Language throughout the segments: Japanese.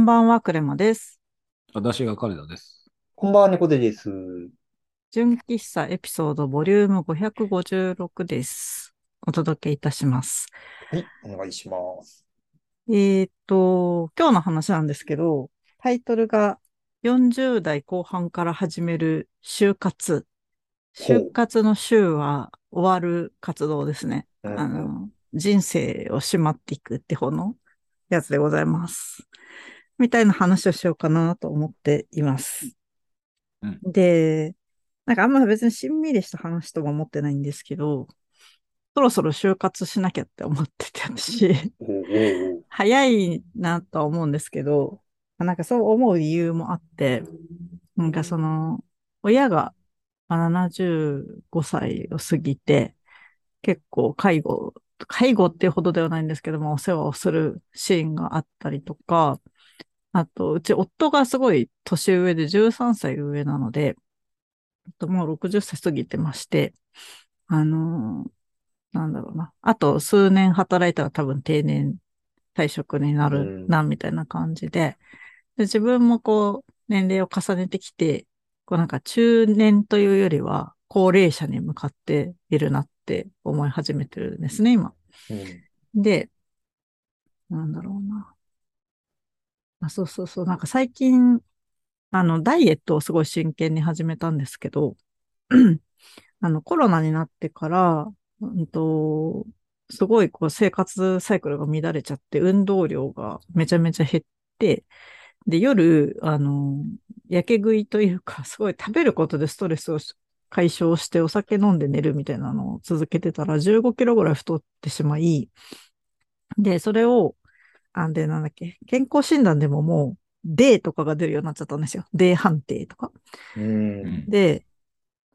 こんばんは、クレマです。私が金田です。こんばんは、猫背です。純喫茶エピソードボリューム556です。お届けいたします。はい、お願いします。えーっと、今日の話なんですけど、タイトルが40代後半から始める就活。就活の週は終わる活動ですね。うんあの、人生をしまっていくって方のやつでございます。みたいな話をしようかなと思っています。うん。で、なんかあんま別にしんみりした話とは思ってないんですけど、そろそろ就活しなきゃって思ってて、私、おうおうおう。早いなとは思うんですけど、なんかそう思う理由もあって、なんかその、親がまあ75歳を過ぎて、結構介護、介護っていうほどではないんですけども、お世話をするシーンがあったりとか、あと、うち夫がすごい年上で13歳上なので、えっともう60歳過ぎてまして、あのーなんだろうな。あと数年働いたら多分定年退職になるな、みたいな感じで、で自分もこう、年齢を重ねてきて、こうなんか中年というよりは、高齢者に向かっているなって思い始めてるんですね、今。うんで、なんだろうな。あ、そうそうそう。なんか最近、あの、ダイエットをすごい真剣に始めたんですけど、あの、コロナになってから、うんと、すごいこう生活サイクルが乱れちゃって、運動量がめちゃめちゃ減って、で、夜、あの、やけ食いというか、すごい食べることでストレスを解消してお酒飲んで寝るみたいなのを続けてたら15キロぐらい太ってしまい、で、それを、あんで、なんだっけ、健康診断でももう、D とかが出るようになっちゃったんですよ。D 判定とか。うんで、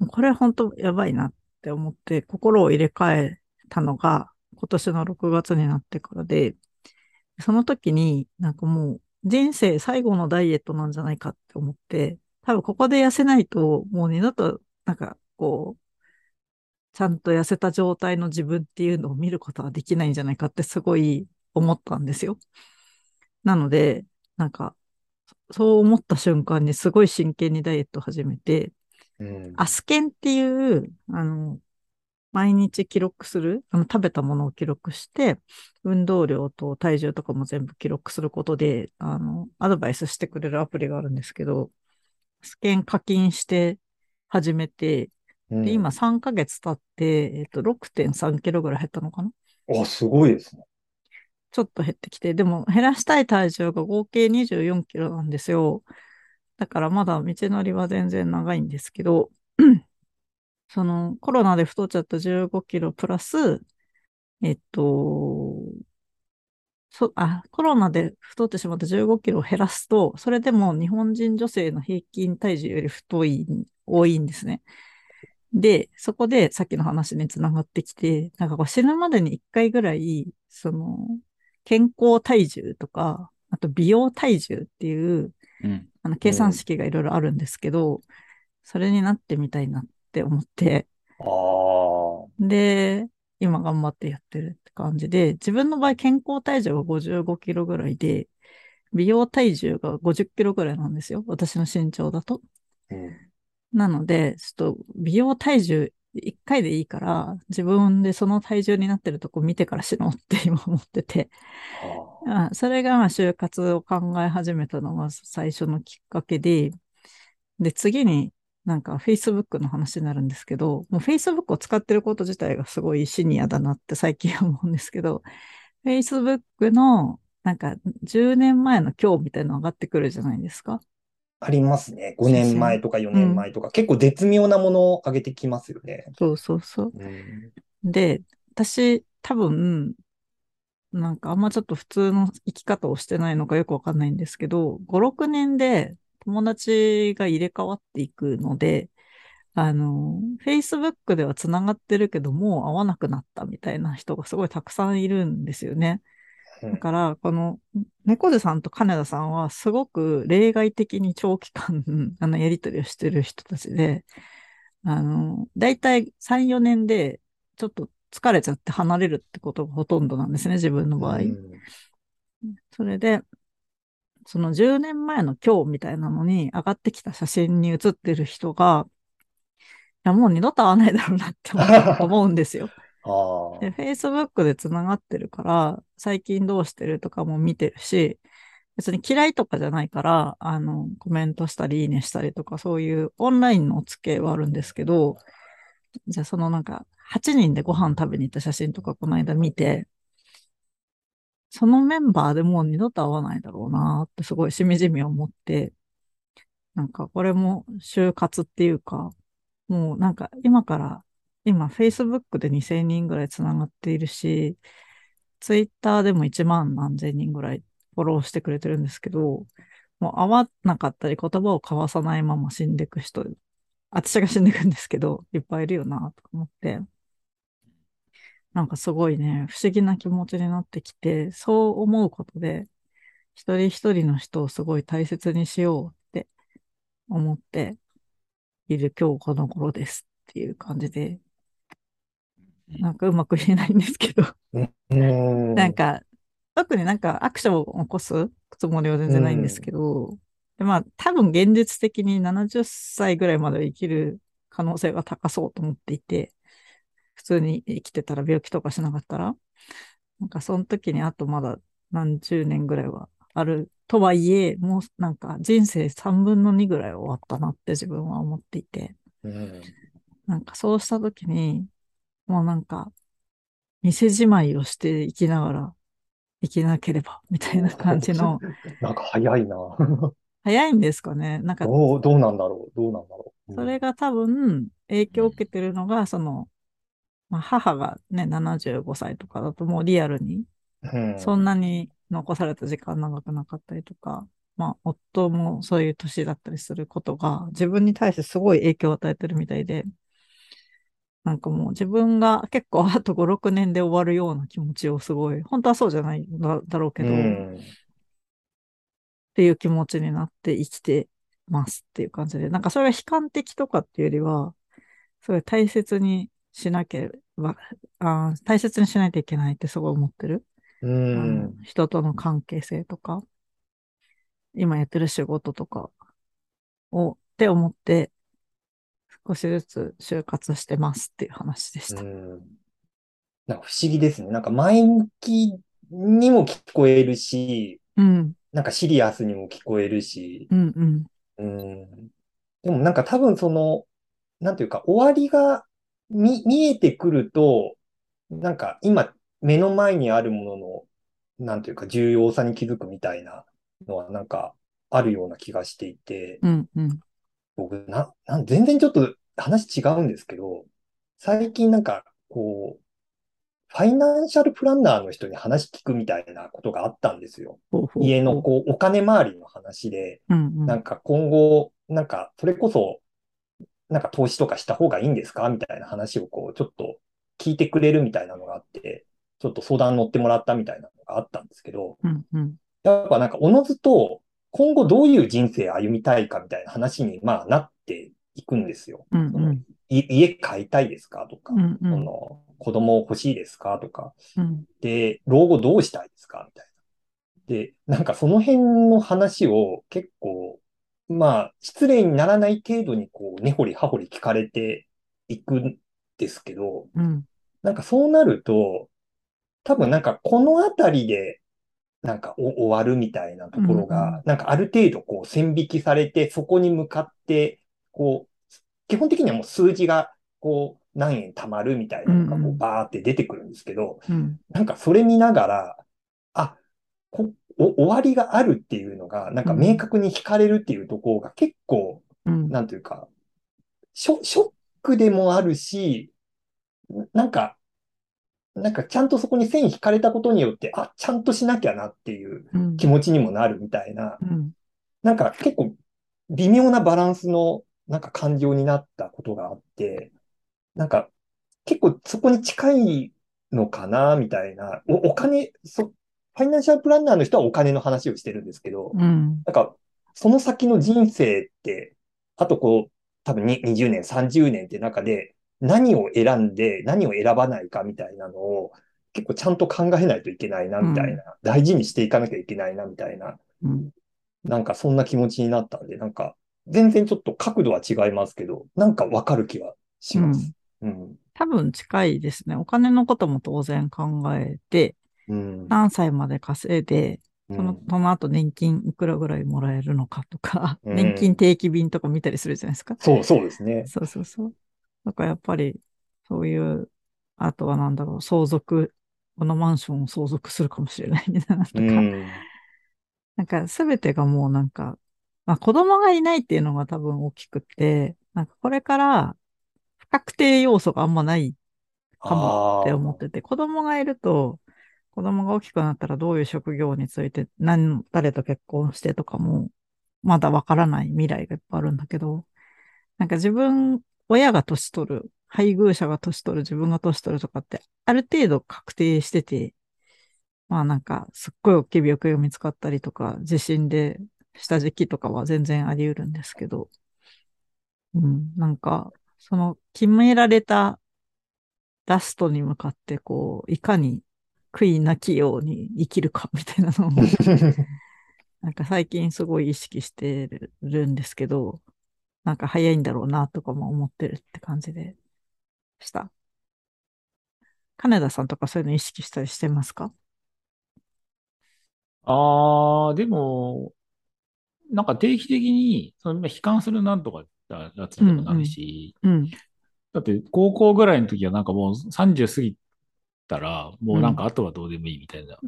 これ本当やばいなって思って、心を入れ替えたのが、今年の6月になってからで、その時になんかもう人生最後のダイエットなんじゃないかって思って、多分ここで痩せないと、もう二度と、なんかこう、ちゃんと痩せた状態の自分っていうのを見ることはできないんじゃないかってすごい思ったんですよ。なので、なんか、そう思った瞬間にすごい真剣にダイエットを始めて、うんアスケンっていう、あの、毎日記録する、あの、食べたものを記録して、運動量と体重とかも全部記録することで、あの、アドバイスしてくれるアプリがあるんですけど、アスケン課金して始めて、うんで、今3ヶ月経って、えっと、6.3キロぐらい減ったのかなあ、すごいですね。ちょっと減ってきて、でも減らしたい体重が合計24キロなんですよ。だからまだ道のりは全然長いんですけど、そのコロナで太っちゃった15キロプラス、えっと、そ、あ、コロナで太ってしまった15キロを減らすと、それでも日本人女性の平均体重より太い、多いんですね。で、そこでさっきの話につながってきて、なんかこう死ぬまでに1回ぐらい、その、健康体重とか、あと美容体重っていう、うん。あの計算式がいろいろあるんですけど、それになってみたいなって思って、で、今頑張ってやってるって感じで、自分の場合健康体重が55キロぐらいで、美容体重が50キロぐらいなんですよ。私の身長だと。うんなので、ちょっと美容体重1回でいいから、自分でその体重になってるとこ見てから死のうって今思ってて、ああそれがまあ就活を考え始めたのが最初のきっかけで、で、次になんか Facebook の話になるんですけど、もう Facebook を使ってること自体がすごいシニアだなって最近思うんですけど、Facebook のなんか10年前の今日みたいなの上がってくるじゃないですか。ありますね。5年前とか4年前とか、結構絶妙なものを上げてきますよね。そうそうそう。うんで、私多分、なんかあんまちょっと普通の生き方をしてないのかよくわかんないんですけど、5、6年で友達が入れ替わっていくので、あの、Facebook では繋がってるけど、もう会わなくなったみたいな人がすごいたくさんいるんですよね。うんだから、この、猫背さんと金田さんはすごく例外的に長期間、あの、やりとりをしてる人たちで、あの、だいたい3、4年で、ちょっと疲れちゃって離れるってことがほとんどなんですね、自分の場合。うんそれで、その10年前の今日みたいなのに上がってきた写真に写ってる人が、いや、もう二度と会わないだろうなって思思うんですよ。ああ。で、Facebook で繋がってるから、最近どうしてるとかも見てるし、別に嫌いとかじゃないから、あの、コメントしたり、いいねしたりとか、そういうオンラインのお付き合いはあるんですけど、じゃあそのなんか、8人でご飯食べに行った写真とかこの間見て、そのメンバーでもう二度と会わないだろうなってすごいしみじみ思って、なんかこれも就活っていうか、もうなんか今から、今 Facebook で2000人ぐらいつながっているし、Twitter でも1万何千人ぐらいフォローしてくれてるんですけど、もう会わなかったり言葉を交わさないまま死んでいく人、私が死んでいくんですけど、いっぱいいるよなと思って、なんかすごいね、不思議な気持ちになってきて、そう思うことで、一人一人の人をすごい大切にしようって思っている今日この頃ですっていう感じで、なんかうまく言えないんですけど、うん。なんか、特になんかアクションを起こすつもりは全然ないんですけど、でまあ多分現実的に70歳ぐらいまでは生きる可能性が高そうと思っていて、普通に生きてたら病気とかしなかったら、なんかその時にあとまだ何十年ぐらいはあるとはいえ、もうなんか人生3分の2ぐらい終わったなって自分は思っていて、うん。なんかそうした時に、もうなんか、店じまいをして生きながら生きなければ、みたいな感じの、なんか早いな。早いんですかね。なんか、どう、どうなんだろう。どうなんだろう。それが多分影響を受けてるのが、その、まあ、母がね、75歳とかだともうリアルに、うん、そんなに残された時間長くなかったりとか、まあ、夫もそういう年だったりすることが、自分に対してすごい影響を与えてるみたいで、なんかもう自分が結構あと5、6年で終わるような気持ちをすごい、本当はそうじゃないだだろうけど、っうん。ていう気持ちになって生きてますっていう感じで、なんかそれが悲観的とかっていうよりは、すごい大切にしなければ、あー大切にしないといけないってすごい思ってる。うん。人との関係性とか、今やってる仕事とかを、って思って、少しずつ就活してますっていう話でした。うんなんか不思議ですね。なんか前向きにも聞こえるし、うん、なんかシリアスにも聞こえるし、うん、うん、うん。でもなんか多分その、なんていうか終わりが見、見えてくると、なんか今目の前にあるものの、なんていうか重要さに気づくみたいなのはなんかあるような気がしていて、うん、うん、僕、な、なん、全然ちょっと話違うんですけど、最近なんか、こう、ファイナンシャルプランナーの人に話聞くみたいなことがあったんですよ。ほうほうほう。家のこう、お金回りの話で、うん、うん、なんか今後、なんか、それこそ、なんか投資とかした方がいいんですか？みたいな話をこう、ちょっと聞いてくれるみたいなのがあって、ちょっと相談乗ってもらったみたいなのがあったんですけど、うん、うん、やっぱなんかおのずと今後どういう人生歩みたいかみたいな話にまあなっていくんですよ。うん、うん、い家買いたいですかとか、うん、うそん、の子供欲しいですかとか、うん、で、老後どうしたいですかみたいな。で、なんかその辺の話を結構、まあ、失礼にならない程度にこう、根掘り葉掘り聞かれていくんですけど、うん、なんかそうなると、多分なんかこのあたりで、なんかお終わるみたいなところが、なんかある程度こう線引きされて、そこに向かって、こう、基本的にはもう数字が、こう、何円貯まるみたいなのがこうバーって出てくるんですけど、うん、なんかそれ見ながら、あ、こ、お終わりがあるっていうのが、なんか明確に惹かれるっていうところが結構、うん、なんていうか、ショ、ショックでもあるし、なんか、なんかちゃんとそこに線引かれたことによって、あ、ちゃんとしなきゃなっていううん、気持ちにもなるみたいな、うん、なんか結構微妙なバランスのなんか感情になったことがあって、なんか結構そこに近いのかなみたいな、お、お金、そ、ファイナンシャルプランナーの人はお金の話をしてるんですけど、うん、なんか、その先の人生って、あとこう、多分に20年、30年って中で、何を選んで、何を選ばないかみたいなのを、結構ちゃんと考えないといけないな、みたいな、大事にしていかなきゃいけないな、みたいなうん、なんかそんな気持ちになったんで、なんか全然ちょっと角度は違いますけど、なんかわかる気はします。うん。多分近いですね。お金のことも当然考えて、うん。何歳まで稼いで、その、うんその後年金いくらぐらいもらえるのかとか、うん年金定期便とか見たりするじゃないですか。そう、そうですね。そうそうそう。だからやっぱり、そういう、あとはなんだろう、相続、このマンションを相続するかもしれないみたいなとか、うん。なんか全てがもうなんか、まあ子供がいないっていうのが多分大きくて、なんかこれから不確定要素があんまないかもって思ってて、子供がいると、子供が大きくなったらどういう職業について、何、誰と結婚してとかも、まだわからない未来がいっぱいあるんだけど、なんか自分、親が年取る、配偶者が年取る、自分が年取るとかって、ある程度確定してて、まあなんか、すっごい大きい病気が見つかったりとか、地震でした時期とかは全然あり得るんですけど、うん、なんか、その決められたラストに向かって、こう、いかに悔いなきように生きるかみたいなのを、なんか最近すごい意識してるんですけど、なんか早いんだろうなとかも思ってるって感じでした。金田さんとかそういうの意識したりしてますか？ああ、でも、なんか定期的に、その悲観するなんとかやつにもなるし、うん。だって高校ぐらいの時はなんかもう30過ぎたら、もうなんかあとはどうでもいいみたいな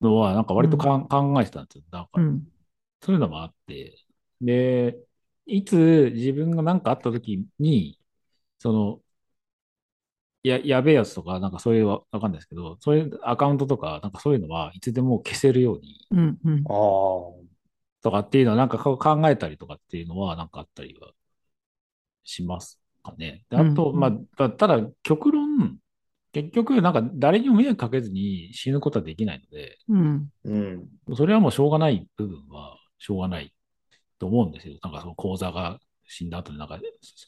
のは、なんか割とかん、考えてたんですよ。なんかうん。そういうのもあって、で、いつ自分が何かあった時に、その、や、やべえやつとか、なんかそういうわわかんないですけど、そういうアカウントとか、なんかそういうのはいつでも消せるようにうん。うん。ああ。とかっていうのはなんかこう考えたりとかっていうのはなんかあったりはしますかね。であと、うんまあ、たただ極論、結局なんか誰にも迷惑かけずに死ぬことはできないので、うん。うん。それはもうしょうがない部分はしょうがないと思うんですよ。なんかその口座が死んだ後になんか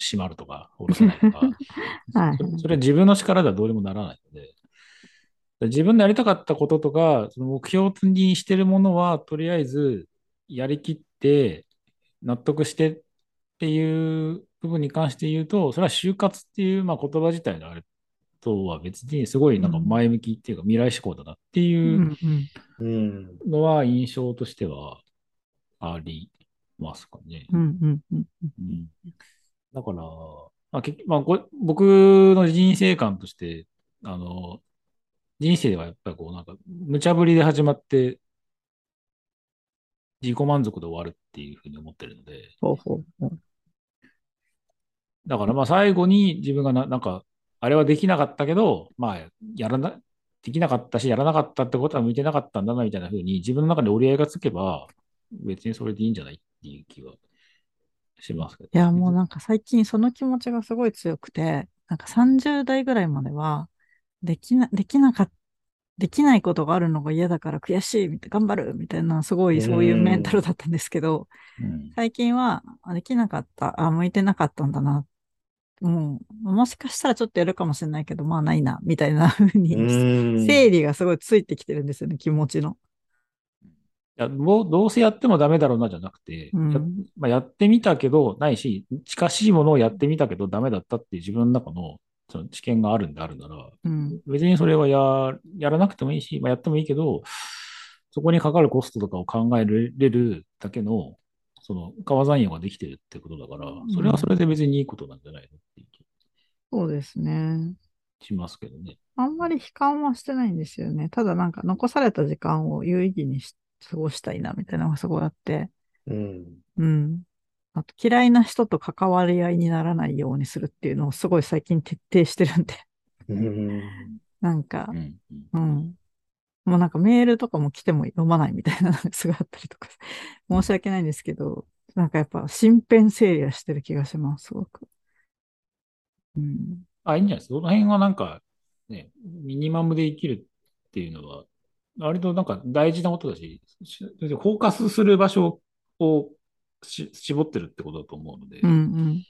閉まるとか、下ろせないとか。はいそれは自分の力ではどうにもならないので、自分のやりたかったこととか、その目標にしてるものは、とりあえずやりきって、納得してっていう部分に関して言うと、それは就活っていう、まあ、言葉自体のあれとは別にすごいなんか前向きっていうか未来志向だなってう。いうんうん。のは印象としてはありますかね。だから、まあ結まあ、ご僕の人生観として、あの、人生はやっぱりこうなんか、無茶ぶりで始まって、自己満足で終わるっていうふうに思ってるので、ほうほうほう。だからまあ最後に自分がななんか、あれはできなかったけど、まあ、やらな、できなかったし、やらなかったってことは向いてなかったんだな、みたいなふうに自分の中で折り合いがつけば、別にそれでいいんじゃないっていう気はしますけど、いや、もうなんか最近その気持ちがすごい強くて、なんか30代ぐらいまでは、できな、できなかっできないことがあるのが嫌だから悔しい、みたいな、頑張るみたいな、すごいそういうメンタルだったんですけど、うん最近は、あできなかった、あ、向いてなかったんだな。もう、もしかしたらちょっとやるかもしれないけど、まあないな、みたいな風に、うん。整理がすごいついてきてるんですよね、気持ちの。いやもうどうせやってもダメだろうなじゃなくて、うんやまあ、やってみたけど、ないし、近しいものをやってみたけどダメだったっていう自分の中のその知見があるんであるなら、うん。別にそれはややらなくてもいいし、まあ、やってもいいけど、そこにかかるコストとかを考えれるだけの、その川残用ができてるってことだから、それはそれで別にいいことなんじゃないのっていう気そうですね。しますけどね。あんまり悲観はしてないんですよね。ただなんか残された時間を有意義にし過ごしたいな、みたいなのがすごいあって。うん。うん。あと嫌いな人と関わり合いにならないようにするっていうのをすごい最近徹底してるんで。うん。なんかう、んうんうん。もうなんかメールとかも来ても読まないみたいなのがすごいあったりとか、申し訳ないんですけど、なんかやっぱ身辺整理はしてる気がします、すごく。うん。あ、いいんじゃないですか。その辺はなんか、ね、ミニマムで生きるっていうのは、割となんか大事なことだし、しフォーカスする場所をし絞ってるってことだと思うので、うんうん。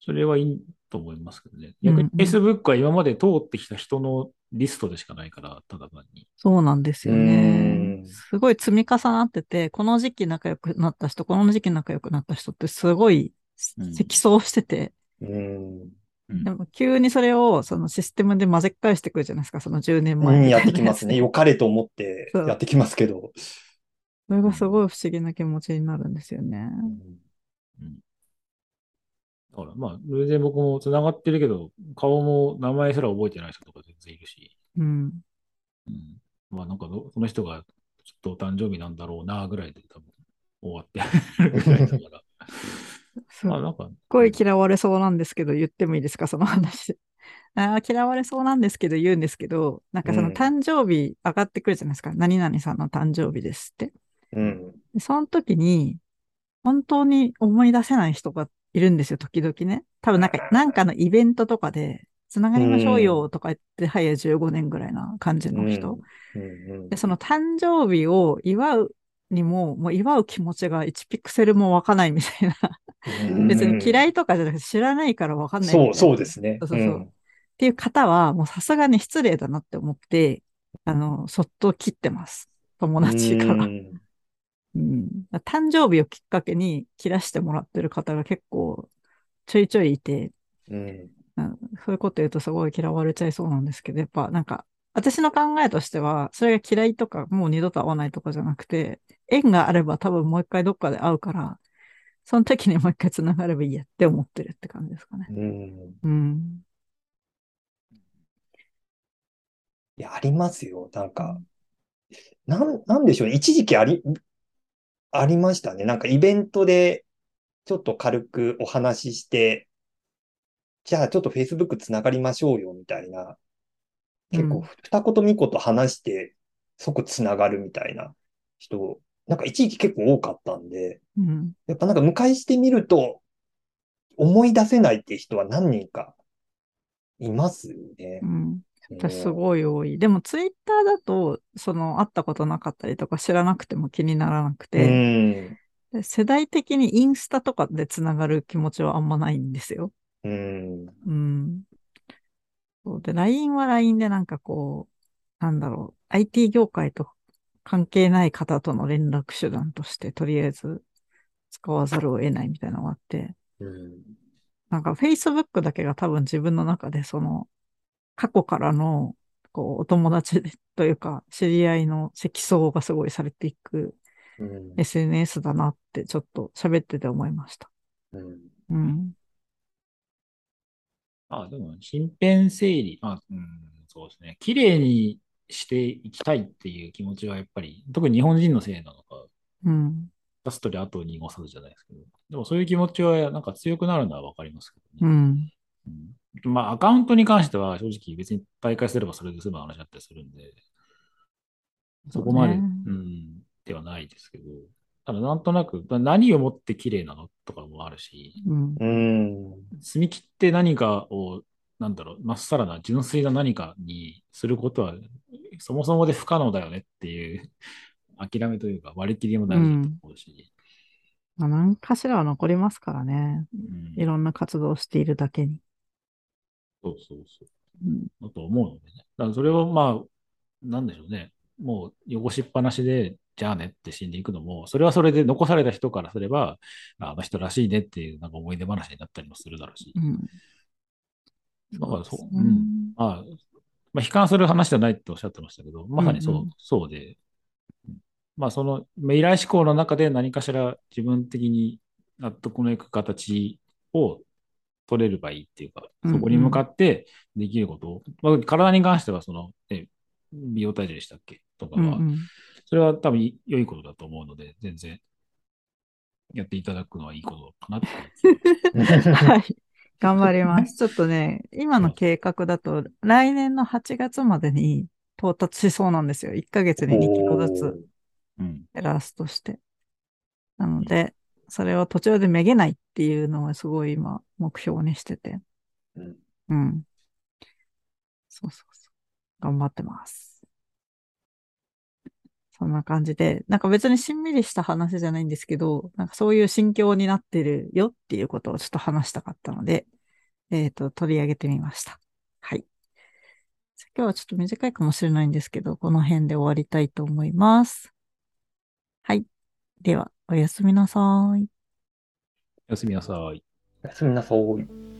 それはいいと思いますけどね。うん逆に Facebook は今まで通ってきた人のリストでしかないから、ただ単に。そうなんですよね。すごい積み重なってて、この時期仲良くなった人、この時期仲良くなった人ってすごいうん積層してて、うん。うんでも急にそれをそのシステムで混ぜ返してくるじゃないですか、その10年前うん、やってきますね。つ良かれと思ってやってきますけど。それがすごい不思議な気持ちになるんですよね。だからまあ、それで僕も繋がってるけど、顔も名前すら覚えてない人とか全然いるし、うん。うん、まあなんかど、その人がちょっとお誕生日なんだろうな、ぐらいで多分終わってるぐらいだから。すっごい嫌われそうなんですけど、言ってもいいですか、その話。あー嫌われそうなんですけど、言うんですけど、なんかそのうん誕生日上がってくるじゃないですか。何々さんの誕生日ですって。うん。でその時に、本当に思い出せない人がいるんですよ、時々ね。多分なんか、なんかのイベントとかで、つながりましょうよとか言って、早15年ぐらいな感じの人。うんで、その誕生日を祝うにも、もう祝う気持ちが1ピクセルも湧かないみたいな。うん別に嫌いとかじゃなくて知らないからわかんない。そう、そうですね。そうそうそうっていう方は、もうさすがに失礼だなって思って、あの、そっと切ってます。友達から。うんうん、誕生日をきっかけに切らしてもらってる方が結構ちょいちょいいて、うんうんそういうこと言うとすごい嫌われちゃいそうなんですけど、やっぱなんか、私の考えとしては、それが嫌いとか、もう二度と会わないとかじゃなくて、縁があれば多分もう一回どっかで会うから、その時にもう一回繋がればいいやって思ってるって感じですかね。うんうん。いや、ありますよ。なんか、なん、なんでしょうね。一時期あり、ありましたね。なんかイベントで、ちょっと軽くお話しして、じゃあちょっと Facebook つながりましょうよ、みたいな。結構、うん二言三言話して、即つながるみたいな人、なんか一時期結構多かったんで、うん。やっぱなんか向かいしてみると、思い出せないって人は何人かいますよねう。ん。私すい。ごい多い。でもツイッターだと、その会ったことなかったりとか知らなくても気にならなくうて、世代的にインスタとかでつながる気持ちはあんまないんですよ。うん。うん。そうで、LINE は LINE でなんかこう、なんだろう、IT 業界と関係ない方との連絡手段として、とりあえず使わざるを得ないみたいなのがあって、うん。なんか Facebook だけが多分自分の中でその、過去からの、こう、お友達というか、知り合いの積層がすごいされていくうん SNS だなってちょっと喋ってて思いました。うんうん。あ、でも、身辺整理、まあ、うん、そうですね。綺麗にしていきたいっていう気持ちはやっぱり、特に日本人のせいなのか、うん。出すとり後に濁さずじゃないですけど、でもそういう気持ちはなんか強くなるのはわかりますけどね。うん。うんまあ、アカウントに関しては正直別に大会すればそれで済む話だったりするんで、そこまで、そううねん、ではないですけど、ただなんとなく何をもって綺麗なのとかもあるし、うん。うん。澄み切って何かを、なんだろう、まっさらな純粋な何かにすることは、そもそもで不可能だよねっていう 諦めというか割り切りも大事だと思うし、まあ、何かしらは残りますからね。うんいろんな活動をしているだけに。そうそうそう。うん。だと思うのでね。だからそれをまあ、なんでしょうね。もう汚しっぱなしで、じゃあねって死んでいくのも、それはそれで残された人からすれば、ああの人らしいねっていうなんか思い出話になったりもするだろうし。うん。だからそう、うん。まあ、まあ、悲観する話じゃないっておっしゃってましたけど、まさにそう、うんうんそうで、うんまあその未来志向の中で何かしら自分的に納得のいく形を取れればいいっていうか、うんうんそこに向かってできることを、まあ、体に関してはその、ね、美容体重でしたっけとかは、うんうん。それは多分良いことだと思うので、全然やっていただくのはいいことかなって。はい。頑張ります。ちょっとね、今の計画だと、来年の8月までに到達しそうなんですよ。1ヶ月に2キロずつうん。減らすとして。なので、それを途中でめげないっていうのはすごい今目標にしてて。うんうん。そうそうそう。頑張ってます。そんな感じで、なんか別にしんみりした話じゃないんですけど、なんかそういう心境になってるよっていうことをちょっと話したかったので、えっ、と、取り上げてみました。はい。今日はちょっと短いかもしれないんですけど、この辺で終わりたいと思います。はい。では、おやすみなさい。おやすみなさい。おやすみなさい。